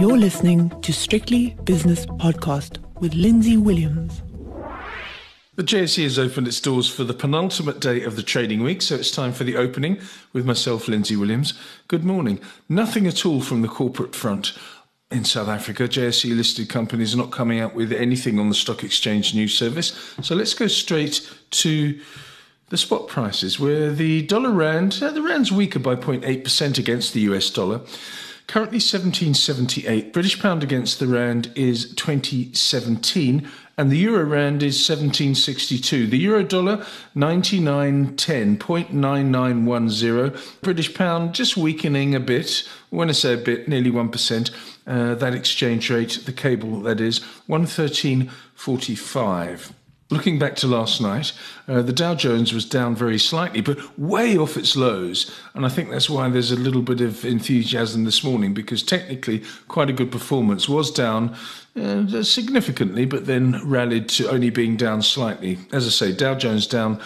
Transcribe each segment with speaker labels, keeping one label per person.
Speaker 1: You're listening to Strictly Business Podcast with Lindsay Williams.
Speaker 2: The JSE has opened its doors for the penultimate day of the trading week, so it's time for the opening with myself, Lindsay Williams. Good morning. Nothing at all from the corporate front. In South Africa, JSE listed companies are not coming out with anything on the stock exchange news service. So let's go straight to the spot prices, where the dollar rand, uh, the rand's weaker by 0.8% against the US dollar. Currently 1778. British pound against the rand is 2017 and the euro rand is 1762. The euro dollar 9910, 0.9910. British pound just weakening a bit. When I say a bit, nearly 1%. Uh, that exchange rate, the cable that is, 113.45. Looking back to last night, uh, the Dow Jones was down very slightly, but way off its lows. And I think that's why there's a little bit of enthusiasm this morning, because technically, quite a good performance was down uh, significantly, but then rallied to only being down slightly. As I say, Dow Jones down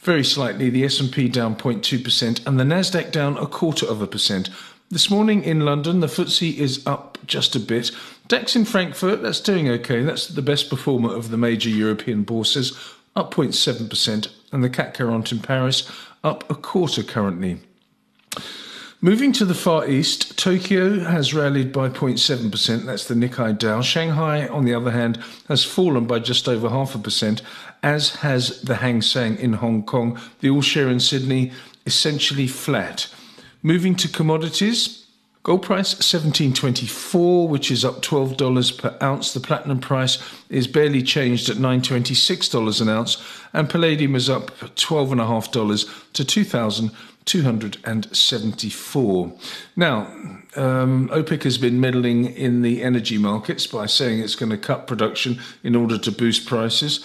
Speaker 2: very slightly, the S&P down 0.2%, and the Nasdaq down a quarter of a percent. This morning in London, the FTSE is up just a bit. DAX in Frankfurt, that's doing okay. That's the best performer of the major European bourses, up 0.7%, and the CAC 40 in Paris up a quarter currently. Moving to the Far East, Tokyo has rallied by 0.7%, that's the Nikkei Dow. Shanghai, on the other hand, has fallen by just over half a percent, as has the Hang Seng in Hong Kong. The All Share in Sydney essentially flat. Moving to commodities, gold price 1724, which is up $12 per ounce. The platinum price is barely changed at $926 an ounce, and palladium is up $12.5 to 2,274. Now, um, OPEC has been meddling in the energy markets by saying it's going to cut production in order to boost prices.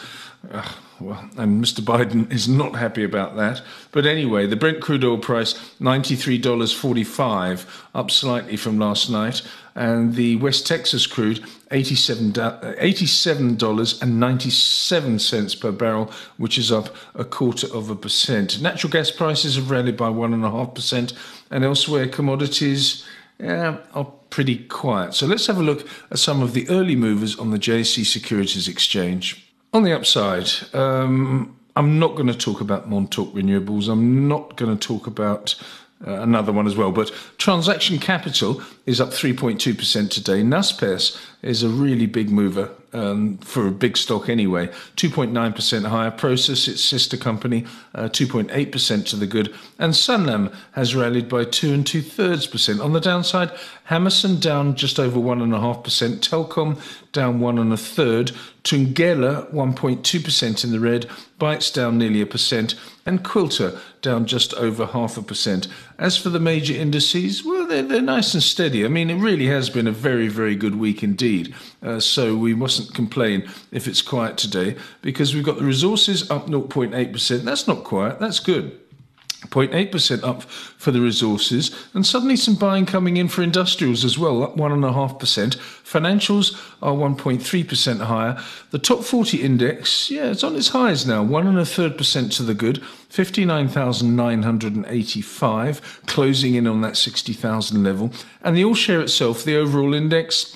Speaker 2: Uh, well, and Mr. Biden is not happy about that. But anyway, the Brent crude oil price, $93.45, up slightly from last night. And the West Texas crude, $87, $87.97 per barrel, which is up a quarter of a percent. Natural gas prices have rallied by 1.5%. And elsewhere, commodities yeah, are pretty quiet. So let's have a look at some of the early movers on the JSE Securities Exchange. On the upside, um, I'm not going to talk about Montauk Renewables. I'm not going to talk about uh, another one as well. But transaction capital is up 3.2% today. Naspers is a really big mover um, for a big stock anyway. 2.9% higher. Prosus, its sister company, uh, 2.8% to the good. And Sanlam has rallied by two and two thirds percent. On the downside, Hammerson down just over one and a half percent. Telkom down one and a third. Thungela 1.2% in the red. Bytes down nearly a percent. And Quilter down just over half a percent. As for the major indices, well, they're, they're nice and steady. I mean, it really has been a very, very good week indeed. Uh, so we mustn't complain if it's quiet today because we've got the resources up 0.8%. That's not quiet, that's good. 0.8% up for the resources, and suddenly some buying coming in for industrials as well, up 1.5%. Financials are 1.3% higher. The top 40 index, yeah, it's on its highs now, one and a third percent to the good, 59,985, closing in on that 60,000 level. And the all share itself, the overall index,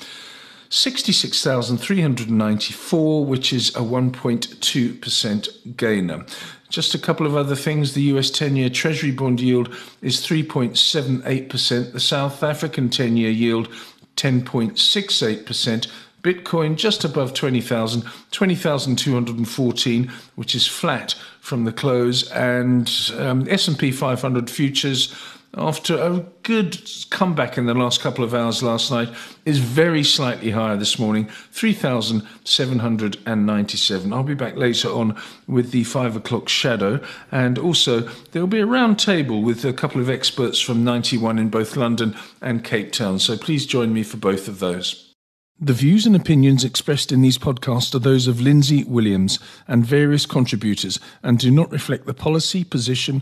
Speaker 2: 66,394, which is a 1.2% gainer. Just a couple of other things. The US 10 year Treasury bond yield is 3.78%. The South African 10 year yield, 10.68%. Bitcoin just above 20,000, 20,214, which is flat from the close. And um, S&P 500 futures after a good comeback in the last couple of hours last night, is very slightly higher this morning, 3,797. I'll be back later on with the five o'clock shadow, and also there'll be a round table with a couple of experts from 91 in both London and Cape Town. So please join me for both of those. The views and opinions expressed in these podcasts are those of Lindsay Williams and various contributors and do not reflect the policy, position,